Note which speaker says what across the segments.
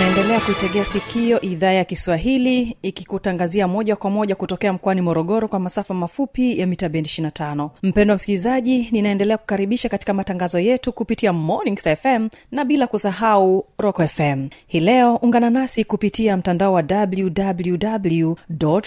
Speaker 1: unaendelea kuitegea sikio idhaa ya kiswahili ikikutangazia moja kwa moja kutokea mkoani morogoro kwa masafa mafupi ya mita bendi 25 mpendo wa msikilizaji ninaendelea kukaribisha katika matangazo yetu kupitia morning fm na bila kusahau rock fm hii leo ungana nasi kupitia mtandao wa www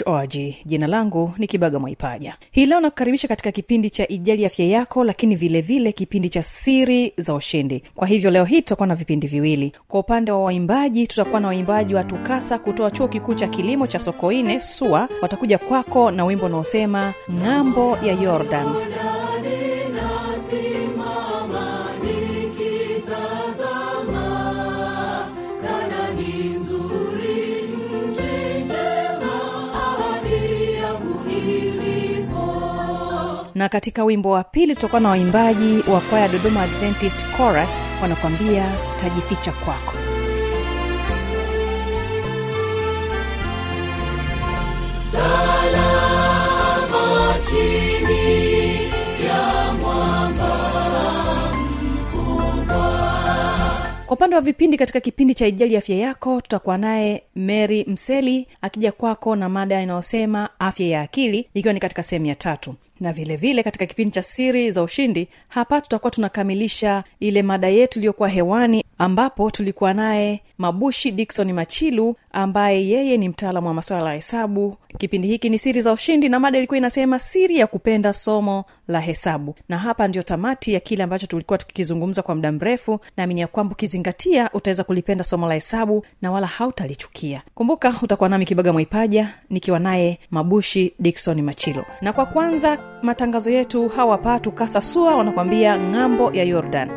Speaker 1: org. Jina langu ni kibaga mwaipaja. Hii leo nakukaribisha katika kipindi cha ijali afya yako lakini vilevile vile kipindi cha siri za ushindi. Kwa hivyo leo hii tutakuwa na vipindi viwili. Kwa upande wa waimbaji tutakuwa na waimbaji wa tukasa kutoa chuo kikuu cha kilimo cha sokoine sua. Watakuja kwako na wimbo unaosema ng'ambo ya yordan na katika wimbo wa pili tutakuwa na waimbaji wa kwaya dodoma adventist chorus wanakuambia tajificha kwako kwa upande wa vipindi katika kipindi cha ijali afya yako tutakuwa naye mary mseli akija kwako na mada inayosema afya ya akili ikiwa ni katika sehemu ya tatu na vile vile katika kipindi cha siri za ushindi hapa tutakuwa tunakamilisha ile mada yetu iliyokuwa hewani ambapo tulikuwa naye mabushi dikson machilu ambaye yeye ni mtaalamu wa masuala ya hesabu. Kipindi hiki ni siri za ushindi na mada ilikuwa inasema siri ya kupenda somo la hesabu. Na hapa ndio tamati ya kile ambacho tulikuwa tukikizungumza kwa muda mrefu. Naamini ya kwamba ukizingatia utaweza kulipenda somo la hesabu na wala hautalichukia. Kumbuka utakuwa nami kibaga mwaipaja nikiwa naye mabushi dikson machilo na kwa kwanza matangazo yetu hawapa tukasa sua wanakwambia ng'ambo ya yordan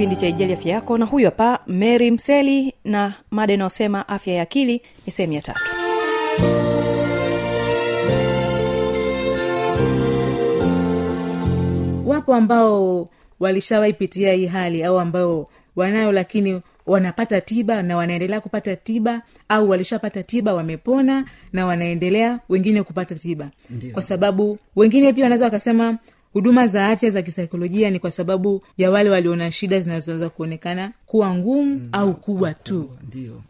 Speaker 1: kipindi cha ijali afya yako na huyu hapa mary mseli na mada inayosema afya ya akili ni sehemu ya tatu
Speaker 2: wapo ambao walishawaipitia hii hali au ambao wanayo lakini wanapata tiba na wanaendelea kupata tiba au walishapata tiba wamepona na wanaendelea wengine kupata tiba
Speaker 3: Ndiyo.
Speaker 2: kwa sababu wengine pia wanaweza wakasema huduma za afya za kisaikolojia ni kwa sababu ya wale waliona shida zinazoweza kuonekana kuwa ngumu mm, au kubwa tu.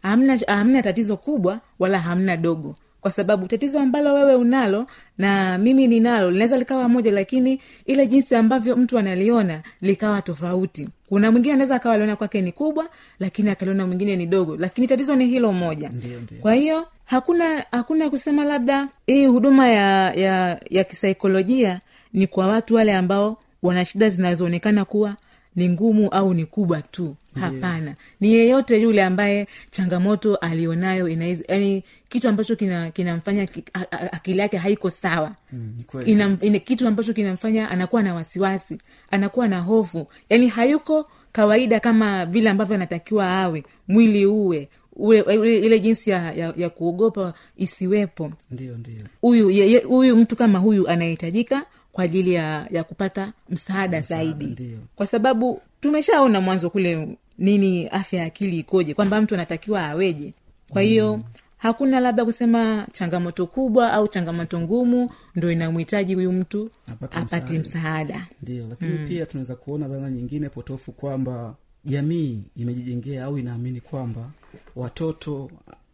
Speaker 2: hamna, hamna tatizo kubwa wala hamna dogo. Kwa sababu tatizo ambalo wewe unalo na mimi ninalo linaweza likawa moja lakini ile jinsi ambavyo mtu analiona likawa tofauti. Kuna mwingine anaweza akawa aliona kwake ni kubwa lakini akaliona mwingine ni dogo. Lakini tatizo ni hilo moja.
Speaker 3: Ndiyo, ndiyo.
Speaker 2: kwa hiyo hakuna hakuna kusema labda hii huduma ya ya ya kisaikolojia ni kwa watu wale ambao wana shida zinazoonekana kuwa ni ngumu au ni kubwa tu. Hapana. Ni yeyote yule ambaye changamoto alionayo yani kitu ambacho kinamfanya kina akili yake haiko sawa.
Speaker 3: Mm,
Speaker 2: ina, ina kitu ambacho kinamfanya anakuwa na wasiwasi anakuwa na hofu. Yani hayuko kawaida kama vile ambavyo anatakiwa awe mwili uwe ule, ule, ile jinsi ya, ya, ya kuogopa isiwepo.
Speaker 3: Ndio ndio
Speaker 2: huyu ye- ye- huyu mtu kama huyu anahitajika kwa ajili ya ya kupata msaada zaidi
Speaker 3: ndiyo.
Speaker 2: kwa sababu tumeshaona mwanzo kule nini afya ya akili ikoje kwamba mtu anatakiwa aweje kwa hiyo mm. hakuna labda kusema changamoto kubwa au changamoto ngumu ndo inamhitaji huyu mtu
Speaker 3: Apate msaada. ndio lakini pia tunaweza kuona dhana nyingine potofu kwamba jamii imejijengea au inaamini kwamba watoto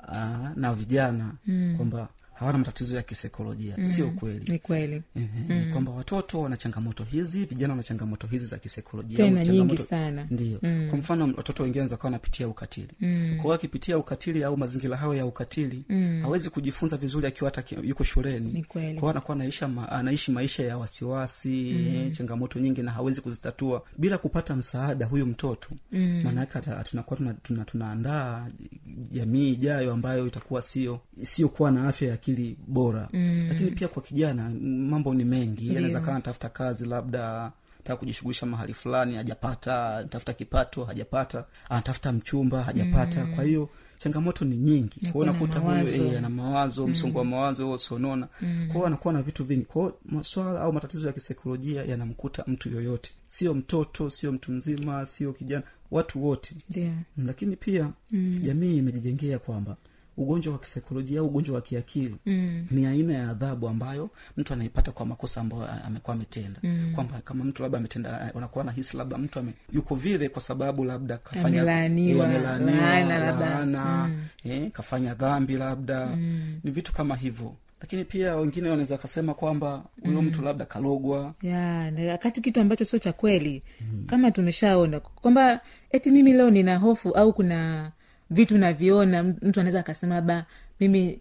Speaker 3: aa, na vijana kwamba hawana matatizo ya kisaikolojia. Sio kweli.
Speaker 2: Ni kweli.
Speaker 3: Ehe, kwamba watoto wana changamoto hizi vijana wana changamoto hizi za kisaikolojia.
Speaker 2: Tena nyingi sana.
Speaker 3: ndio kwa mfano watoto wengine wanaweza kuwa wanapitia ukatili. Kwa hiyo akipitia ukatili au mazingira hayo ya ukatili hawezi kujifunza vizuri akiwa hata yuko shuleni.
Speaker 2: Ni kweli.
Speaker 3: kwa hiyo anakuwa anaisha ma, anaishi maisha ya wasiwasi eh, changamoto nyingi na hawezi kuzitatua bila kupata msaada huyu mtoto. Maana yake tunakuwa tunaandaa tuna, tuna, jamii ijayo ambayo itakuwa sio siokuwa na afya ya akili bora. Lakini pia kwa kijana mambo ni mengi. Anaweza kaa natafuta kazi labda taka kujishughulisha mahali fulani hajapata anatafuta kipato hajapata anatafuta mchumba hajapata. Kwa hiyo changamoto ni nyingi. Kwao
Speaker 2: na
Speaker 3: unakuta huyo
Speaker 2: mawazo.
Speaker 3: eh, ana mawazo msongo wa mawazo sonona. Mm. kwao anakuwa na vitu vingi. Kwao maswala au matatizo ya kisaikolojia yanamkuta mtu yoyote. Sio mtoto sio mtu mzima sio kijana watu wote. Lakini pia mm. jamii imejijengea kwamba ugonjwa wa kisaikolojia au ugonjwa wa kiakili mm. ni aina ya adhabu ambayo mtu anaipata kwa makosa ambayo amekuwa ametenda mm. kwamba kama mtu labda ametenda wanakuwa nahisi labda mtu ame, yuko vile kwa sababu labda kafanya
Speaker 2: mm.
Speaker 3: eh, kafanya dhambi labda mm. ni vitu kama hivyo lakini pia wengine wanaweza wakasema kwamba huyo mtu labda kalogwa
Speaker 2: na kitu ambacho sio cha kweli mm. kama tumeshaona kwamba eti mimi leo nina hofu au kuna vitu navyona mtu anaweza akasema labda mimi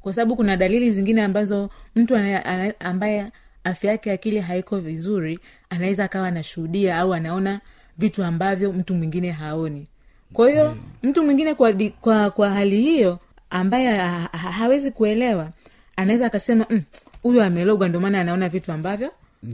Speaker 2: kwa sababu kuna dalili zingine ambazo mtu ana, ambaye afya yake akili haiko vizuri anaweza akawa anashuhudia au anaona vitu ambavyo mtu mwingine haoni. Kwa hiyo mtu mwingine kwa, di- kwa kwa hali hiyo ambaye ha, ha, hawezi kuelewa anaweza akasema "Mm, huyu amelogwa ndio maana anaona vitu ambavyo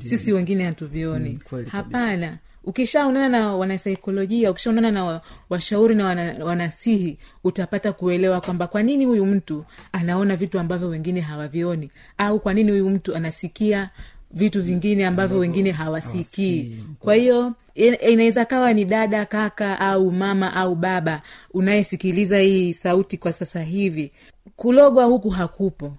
Speaker 2: sisi wengine hatuvioni.
Speaker 3: Mm, hapana kabisa.
Speaker 2: Ukishaonana na wanasaikolojia ukishaonana na washauri na wana, wanasihi utapata kuelewa kwamba kwa nini huyu mtu anaona vitu ambavyo wengine hawavioni? Au kwa nini huyu mtu anasikia vitu vingine ambavyo wengine hawasikii? kwa hiyo inaweza kawa ni dada kaka au mama au baba unayesikiliza hii sauti kwa sasa hivi. Kulogwa huku hakupo.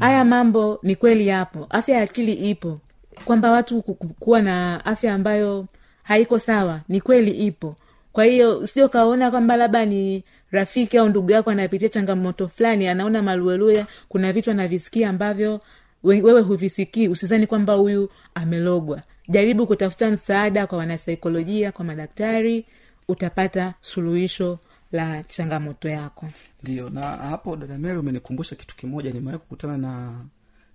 Speaker 2: Haya mambo ni kweli yapo. Afya ya akili ipo. Kwamba watu ku- ku- kuwa na afya ambayo haiko sawa ni kweli ipo. Kwa hiyo sio kaona kwamba labda ni rafiki au ndugu yako anapitia changamoto fulani anaona maluelue kuna vitu anavisikia ambavyo wewe huvisikii usizani kwamba huyu amelogwa. Jaribu kutafuta msaada kwa wanasaikolojia kwa madaktari utapata suluhisho la changamoto yako.
Speaker 3: Ndio na hapo dada mary umenikumbusha kitu kimoja. Nimewahi kukutana na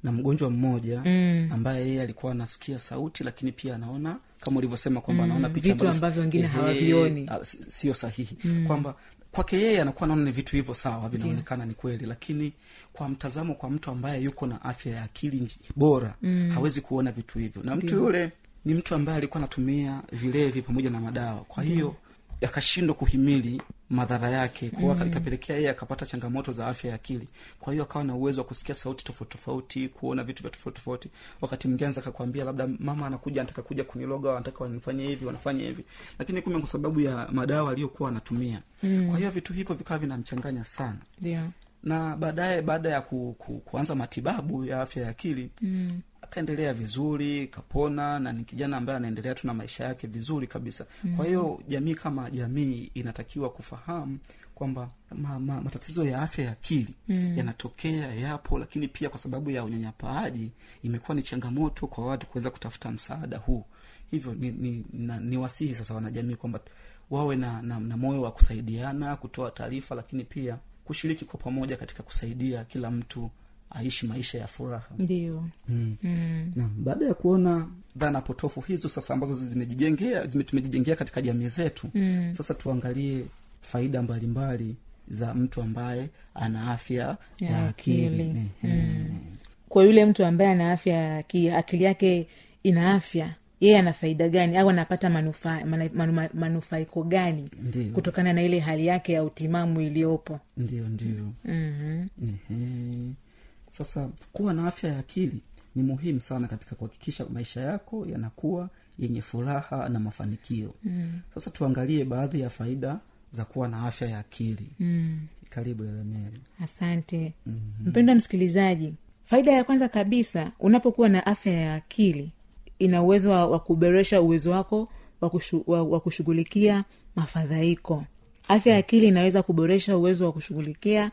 Speaker 3: na mgonjwa mmoja mm. ambaye yeye alikuwa anasikia sauti lakini pia anaona kama ulivyosema kwamba mm. anaona picha
Speaker 2: vitu ambavyo wengine hawavioni.
Speaker 3: ah, sio sahihi mm. kwamba kwake yeye anakuwa naona ni vitu hivyo sawa vinaonekana ni kweli lakini kwa mtazamo kwa mtu ambaye yuko na afya ya akili bora mm. hawezi kuona vitu hivyo na mtu yule ni mtu ambaye alikuwa anatumia vilevi pamoja na madawa kwa hiyo akashindwa kuhimili madhara yake kwa mm. ikapelekea yeye akapata changamoto za afya ya akili kwa hiyo akawa na uwezo wa kusikia sauti tofauti tofauti kuona vitu vya tofauti tofauti wakati mwingine anaweza akakwambia labda mama anakuja anataka kuja kuniloga wanataka wanifanye hivi wanafanya hivi lakini kumbe kwa sababu ya madawa aliyokuwa anatumia mm. kwa hiyo vitu hivyo vikawa vinamchanganya sana
Speaker 2: yeah.
Speaker 3: na baadaye baada ya ku, ku, kuanza matibabu ya afya ya akili mm. Akaendelea vizuri kapona na ni kijana ambaye anaendelea tu na maisha yake vizuri kabisa. Kwa hiyo jamii kama jamii inatakiwa kufahamu kwamba ma, ma, matatizo ya afya ya akili mm. yanatokea yapo lakini pia kwa sababu ya unyanyapaaji imekuwa ni changamoto kwa watu kuweza kutafuta msaada huu. Hivyo ni, ni, na, ni wasihi sasa wanajamii kwamba wawe na, na, na moyo wa kusaidiana kutoa taarifa lakini pia kushiriki kwa pamoja katika kusaidia kila mtu aishi maisha ya furaha
Speaker 2: ndio
Speaker 3: mm. mm. baada ya kuona dhana potofu hizo sasa ambazo zimejijengea zime- tumejijengea katika jamii zetu mm. sasa tuangalie faida mbalimbali za mtu ambaye ana afya ya,
Speaker 2: Ya
Speaker 3: akili, mm.
Speaker 2: Kwa yule mtu ambaye ana afya ya akili akili yake ina afya yeye ana faida gani au anapata manufaiko mana- manu- manufaiko gani
Speaker 3: Ndiyo.
Speaker 2: kutokana na ile hali yake ya utimamu iliyopo
Speaker 3: ndio ndio
Speaker 2: mm-hmm.
Speaker 3: Ehe. Sasa kuwa na afya ya akili ni muhimu sana katika kuhakikisha maisha yako yanakuwa yenye furaha na mafanikio mm. sasa tuangalie baadhi ya faida za kuwa na afya ya akili mm. karibu elemeli
Speaker 2: asante mm-hmm. mpendwa msikilizaji faida ya kwanza kabisa unapokuwa na afya ya akili ina uwezo wa, kuboresha uwezo wako wa kushughulikia mafadhaiko afya ya akili inaweza kuboresha uwezo wa kushughulikia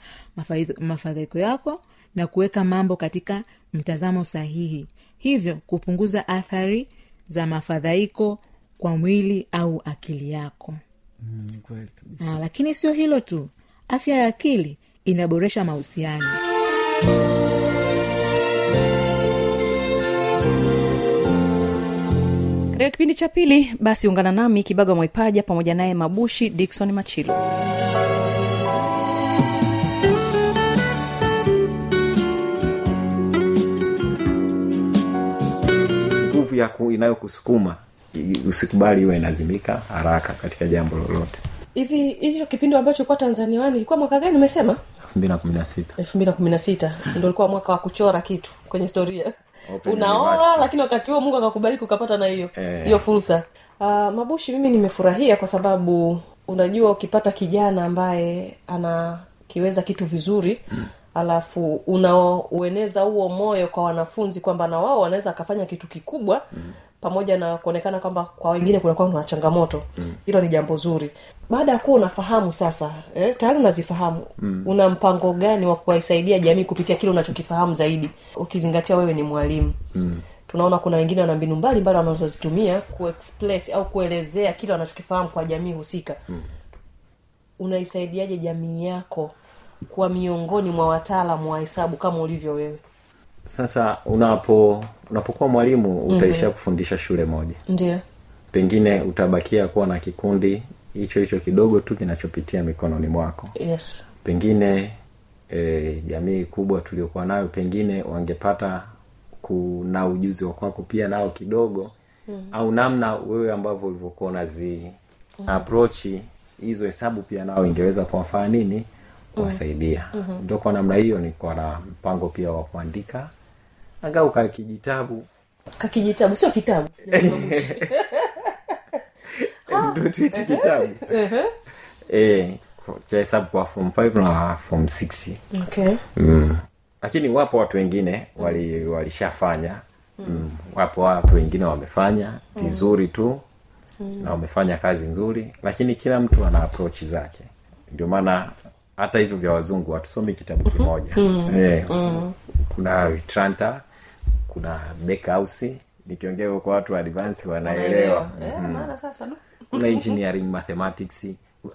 Speaker 2: mafadhaiko yako na kuweka mambo katika mtazamo sahihi. Hivyo kupunguza athari za mafadhaiko kwa mwili au akili yako.
Speaker 3: Mm, kweli kabisa.
Speaker 2: Ah, lakini sio hilo tu. Afya ya akili inaboresha mahusiano.
Speaker 1: Katika kipindi cha pili basi ungana nami kibaga mwaipaja pamoja naye mabushi dikson machilo
Speaker 4: nguvu ya ku- inayokusukuma usikubali iwe inazimika haraka katika jambo lolote.
Speaker 5: Hivi hicho kipindi ambacho kuwa tanzania wani ilikuwa mwaka gani umesema?
Speaker 4: Elfu mbili na kumi na sita.
Speaker 5: Elfu mbili na kumi na sita. Ndo ulikuwa mwaka wa kuchora kitu kwenye historia. Unaoa lakini wakati huo mungu akakubariki ukapata na hiyo
Speaker 4: Eh.
Speaker 5: fursa. Uh, mabushi mimi nimefurahia kwa sababu unajua ukipata kijana ambaye anakiweza kitu vizuri mm. Alafu unaoeneza huo moyo kwa wanafunzi kwamba na wao wanaweza akafanya kitu kikubwa mm pamoja na kuonekana kwamba kwa wengine kunakuwa kuna changamoto. Hilo mm. ni jambo zuri. Baada ya kuwa unafahamu sasa eh, tayari unazifahamu. Mm. una mpango gani wa kuwaisaidia jamii kupitia kile unachokifahamu zaidi? Ukizingatia wewe ni mwalimu. Mm. Tunaona kuna wengine wana mbinu mbalimbali wanazozitumia kuexpress au kuelezea kile wanachokifahamu kwa jamii husika. Mm. unaisaidiaje jamii yako kuwa miongoni mwa wataalamu wa hesabu kama ulivyo wewe
Speaker 4: sasa unapo unapokuwa mwalimu utaishia mm-hmm. kufundisha shule moja
Speaker 5: ndio
Speaker 4: pengine utabakia kuwa na kikundi hicho hicho kidogo tu kinachopitia mikononi mwako
Speaker 5: yes
Speaker 4: pengine e, jamii kubwa tuliokuwa nayo pengine wangepata kuna ujuzi wa kwako pia nao kidogo mm. au namna wewe ambavyo ulivyokuwa unazi mm. aprochi hizo hesabu pia nao ingeweza kuwafaa nini kuwasaidia. Mm-hmm. Ndo kwa namna hiyo nikuwa na mpango pia wa kuandika. Angau ka kijitabu.
Speaker 5: Kakijitabu sio kitabu.
Speaker 4: Ndio tuichi kitabu. Eh, cha hesabu kwa form 5 na form 6
Speaker 5: okay.
Speaker 4: Mm. lakini wapo watu wengine wali walishafanya. Mm. wapo watu wengine wamefanya vizuri tu mm. na wamefanya kazi nzuri lakini kila mtu ana approach zake. Ndio maana hata hivyo vya wazungu hatusomi kitabu kimoja. Mm. Eh, mm. kuna Vitranta, kuna bakehouse nikiongea kwa watu wa advance wanaelewa.
Speaker 5: Eh, maana
Speaker 4: kuna engineering mathematics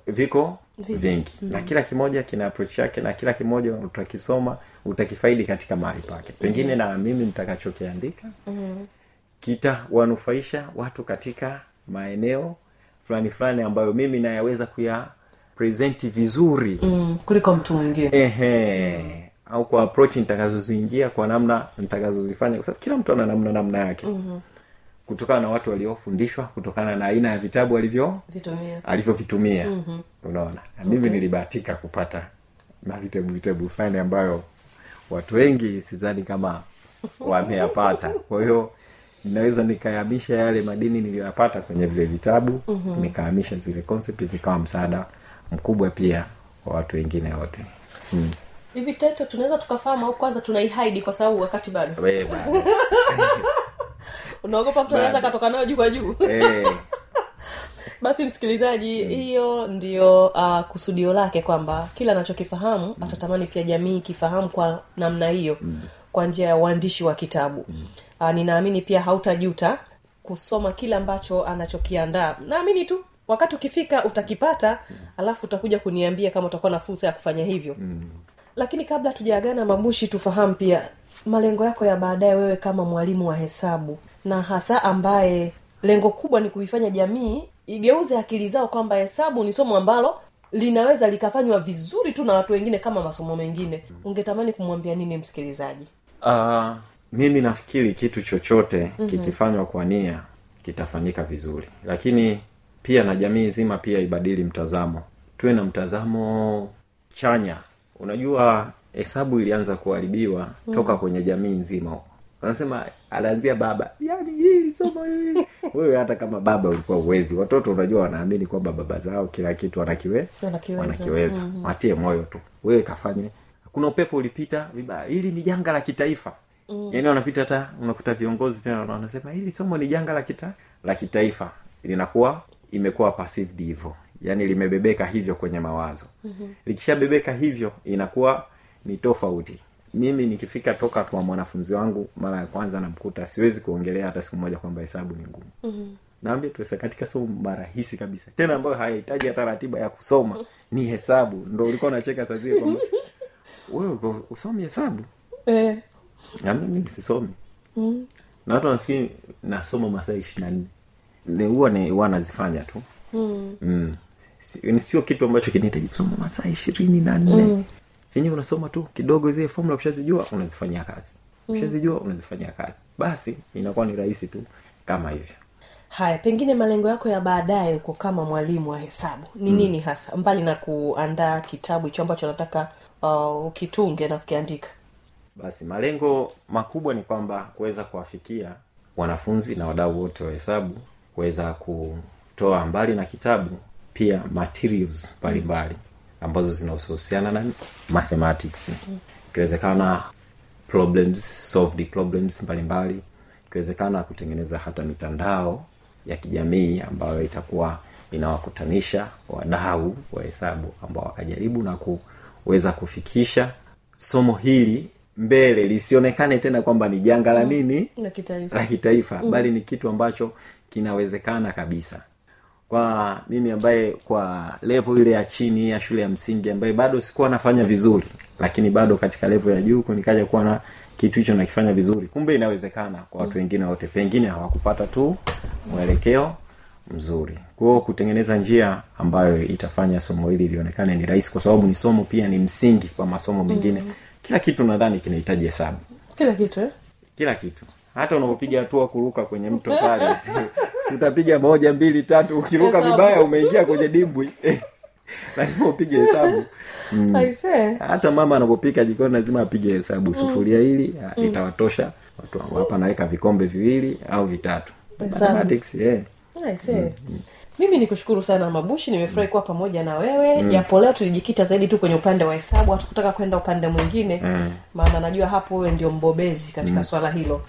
Speaker 4: viko vingi. Na kila kimoja kina approach yake na kila kimoja utakisoma utakifaidi katika mahali pake. Pengine na mimi nitakachokiandika kitawanufaisha watu katika maeneo fulani fulani ambayo mimi nayaweza kuya presenti vizuri.
Speaker 5: Mm, kuliko mtu mwingine.
Speaker 4: Ehe. Au kwa approach nitakazoziingia kwa namna nitakazozifanya. Kwa sababu kila mtu ana namna namna yake. Mm-hmm. kutokana na watu waliofundishwa kutokana na aina ya vitabu alivyo alivyovitumia. Mm-hmm. unaona? Na mimi nilibahatika kupata na vitabu vitabu fulani ambayo watu wengi sidhani kama wameyapata. Kwa hiyo naweza nikayamisha yale madini niliyoyapata kwenye vile vitabu mm-hmm. nikahamisha zile concept zikawa msaada mkubwa pia wa watu wengine wote. Mm.
Speaker 5: hivi teto tunaweza tukafahamu au kwanza tunaihaidi kwa sababu wakati bado? Unaogopa mtu anaweza katoka nayo juu kwa juu.
Speaker 4: Eh,
Speaker 5: basi msikilizaji hiyo ndio uh, kusudio lake kwamba kila anachokifahamu atatamani pia jamii ikifahamu kwa namna hiyo kwa njia ya uandishi wa kitabu. Uh, ninaamini pia hautajuta kusoma kile ambacho anachokiandaa. Naamini tu wakati ukifika utakipata alafu utakuja kuniambia kama utakuwa na fursa ya kufanya hivyo. Lakini kabla tujaagana mabushi tufahamu pia malengo yako ya baadaye wewe kama mwalimu wa hesabu na hasa ambaye lengo kubwa ni kuifanya jamii igeuze akili zao kwamba hesabu ni somo ambalo linaweza likafanywa vizuri tu na watu wengine kama masomo mengine. Ungetamani kumwambia nini msikilizaji?
Speaker 4: Uh, mimi nafikiri kitu chochote mm-hmm. kikifanywa kwa nia kitafanyika vizuri. Lakini pia na jamii nzima pia ibadili mtazamo. Tuwe na mtazamo chanya. Unajua hesabu ilianza kuharibiwa mm. toka kwenye jamii nzima. Huko wanasema anaanzia baba. Yani hili somo hili wewe hata kama baba ulikuwa uwezi watoto unajua wanaamini kwamba baba zao kila kitu wanakiwe
Speaker 5: Wanakiweza.
Speaker 4: wanakiweza. Mm-hmm. watie moyo tu. Wewe kafanye. Kuna upepo ulipita vibaya. Hili ni janga la kitaifa. Mm. yani wanapita hata unakuta viongozi tena wanasema hili somo ni janga la kita la kitaifa. Linakuwa imekuwa perceived hivyo yaani limebebeka hivyo kwenye mawazo. Mm-hmm. likishabebeka hivyo inakuwa ni tofauti. Mimi nikifika toka kwa mwanafunzi wangu mara ya kwanza namkuta siwezi kuongelea hata siku moja kwamba hesabu ni ngumu. Mm-hmm. naambia katika somo rahisi kabisa. Tena ambayo hayahitaji hata ratiba ya kusoma ni hesabu. Ndo ulikuwa unacheka sazie kwamba wewe usomi hesabu?
Speaker 5: Eh.
Speaker 4: mimi sisomi. Na watu nafikiri nasoma masaa ishiri na nne huwa ni huwa nazifanya tu. Mm. Si- sio kitu ambacho kinahitaji kusoma masaa ishirini na nne. Mm. chenyewe unasoma tu kidogo zile fomula ushazijua unazifanyia kazi. Ushazijua unazifanyia kazi. Basi inakuwa ni rahisi tu kama hivyo.
Speaker 5: Haya pengine malengo yako ya baadaye uko kama mwalimu wa hesabu. Ni mm. nini hasa? Mbali na kuandaa kitabu hicho ambacho nataka uh, ukitunge na kukiandika.
Speaker 4: Basi malengo makubwa ni kwamba kuweza kuwafikia wanafunzi na wadau wote wa hesabu kuweza kutoa mbali na kitabu pia materials mbalimbali ambazo zinahusiana na mathematics. Ikiwezekana problems solved problems mbalimbali. Ikiwezekana kutengeneza hata mitandao ya kijamii ambayo itakuwa inawakutanisha wadau wa hesabu ambao wakajaribu na kuweza kufikisha somo hili mbele lisionekane tena kwamba ni janga la nini?
Speaker 5: Na kitaifa.
Speaker 4: La kitaifa mm. bali ni kitu ambacho kinawezekana kabisa. Kwa mimi ambaye kwa levo ile ya chini ya shule ya msingi ambaye bado sikuwa nafanya vizuri lakini bado katika levo ya juu nikaja kuwa na kitu hicho nakifanya vizuri kumbe inawezekana kwa watu wengine wote. Pengine hawakupata tu mwelekeo mzuri. Kwao kutengeneza njia ambayo itafanya somo hili lionekane ni rahisi kwa sababu ni somo pia ni msingi kwa masomo mengine. Mm. Kila kitu nadhani kinahitaji hesabu.
Speaker 5: Kila kitu eh?
Speaker 4: kila kitu. Hata unapopiga hatua kuruka kwenye mto pale utapiga moja mbili tatu. Ukiruka vibaya umeingia kwenye dimbwi. Lazima upige hesabu.
Speaker 5: Mm.
Speaker 4: hata mama anapopika jikoni lazima apige hesabu. Sufuria hili mm. itawatosha. Watu hapa naweka vikombe viwili au vitatu. Mathematics, yeah.
Speaker 5: Aisee. Mimi nikushukuru sana mabushi nimefurahi kuwa pamoja na wewe. Japo leo tulijikita zaidi tu kwenye upande wa hesabu hatukutaka kwenda upande mwingine.
Speaker 4: Mm.
Speaker 5: maana najua hapo wewe ndio mbobezi katika swala hilo.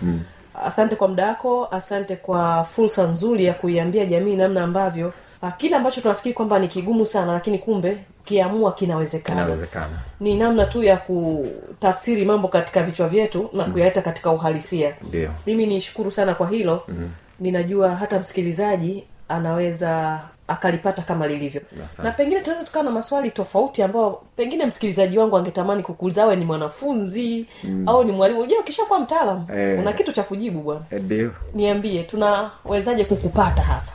Speaker 5: Asante kwa muda wako asante kwa fursa nzuri ya kuiambia jamii namna ambavyo ah, kile ambacho tunafikiri kwamba ni kigumu sana lakini kumbe kiamua kinawezekana.
Speaker 4: Kinawezekana.
Speaker 5: Ni namna tu ya kutafsiri mambo katika vichwa vyetu na kuyaleta katika uhalisia.
Speaker 4: Ndio.
Speaker 5: Mimi nishukuru sana kwa hilo. Mm. ninajua hata msikilizaji anaweza akalipata kama lilivyo.
Speaker 4: Asante.
Speaker 5: na pengine tunaweza tukawa na maswali tofauti ambayo pengine msikilizaji wangu angetamani kukuuliza awe ni mwanafunzi mm. au ni mwalimu. Unajua ukishakuwa mtaalam
Speaker 4: Eh.
Speaker 5: una kitu cha kujibu bwana?
Speaker 4: Eh,
Speaker 5: niambie tunawezaje kukupata hasa?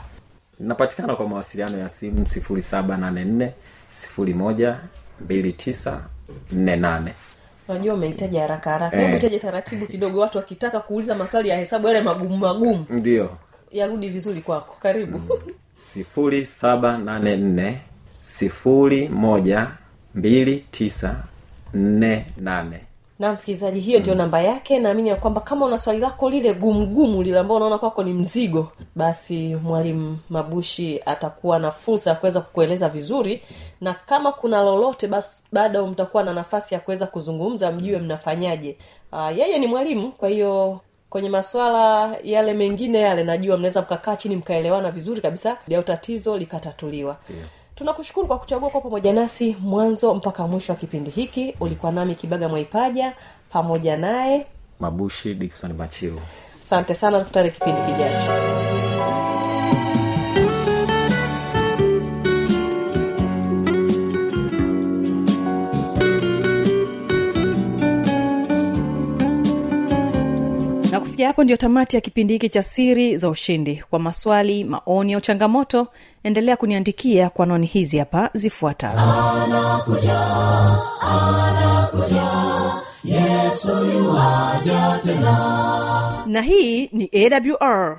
Speaker 4: Napatikana kwa mawasiliano ya simu sifuri saba nane nne sifuri moja mbili tisa nne nane.
Speaker 5: Unajua umehitaji haraka haraka.
Speaker 4: Eh.
Speaker 5: taratibu kidogo watu wakitaka kuuliza maswali ya hesabu yale magumu magumu.
Speaker 4: Ndio
Speaker 5: yarudi vizuri kwako. Karibu.
Speaker 4: Sifuri saba nane nne sifuri moja mbili tisa nne nane.
Speaker 5: Na msikilizaji hiyo ndio namba yake. Naamini ya kwamba kama una swali lako lile gumgumu lile ambao unaona kwako ni mzigo basi mwalimu mabushi atakuwa na fursa ya kuweza kukueleza vizuri. Na kama kuna lolote basi bado mtakuwa na nafasi ya kuweza kuzungumza mjue mnafanyaje. Uh, yeye ni mwalimu kwa hiyo kwenye maswala yale mengine yale najua mnaweza mkakaa chini mkaelewana vizuri kabisa au tatizo likatatuliwa. Yeah. Tunakushukuru kwa kuchagua kwa pamoja nasi mwanzo mpaka mwisho wa kipindi hiki. Ulikuwa nami kibaga mwaipaja pamoja naye
Speaker 4: mabushi dikson machilu
Speaker 5: asante sana tukutane kipindi kijacho
Speaker 1: kufikia hapo ndio tamati ya kipindi hiki cha siri za ushindi. Kwa maswali maoni au changamoto endelea kuniandikia kwa noni hizi hapa zifuatazo. Na hii ni awr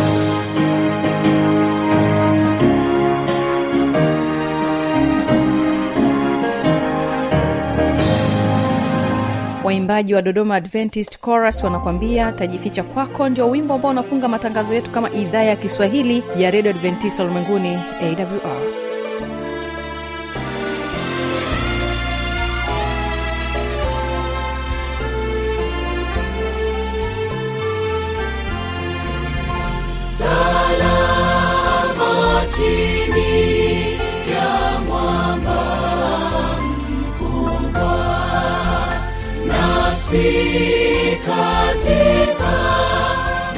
Speaker 1: waimbaji wa dodoma adventist chorus wanakwambia tajificha kwako ndio wimbo ambao unafunga matangazo yetu kama idhaa ya kiswahili ya redio adventist ulimwenguni awr
Speaker 6: si katika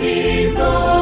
Speaker 6: hizo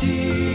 Speaker 7: katika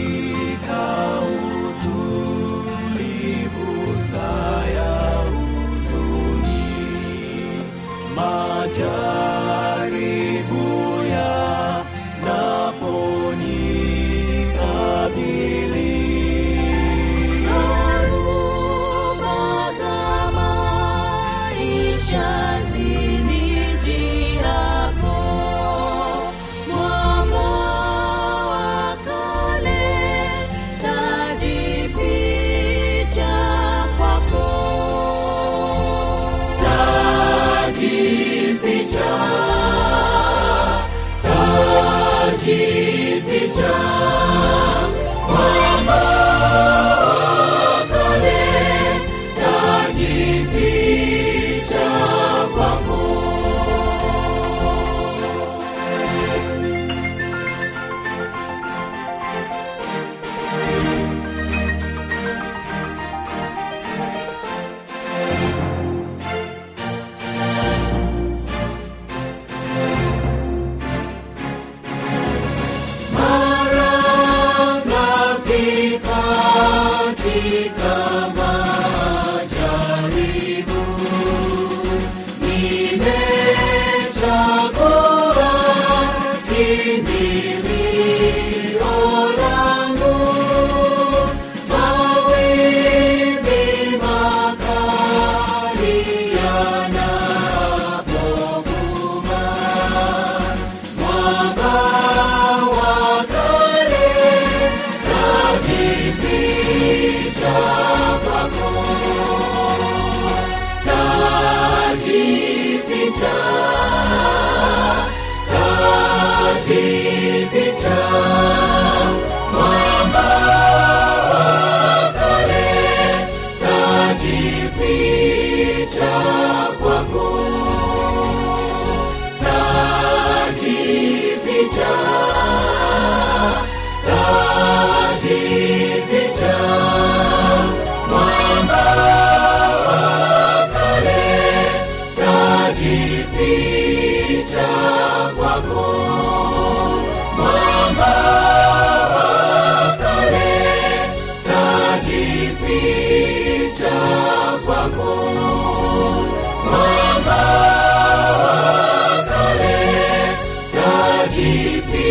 Speaker 6: Keep.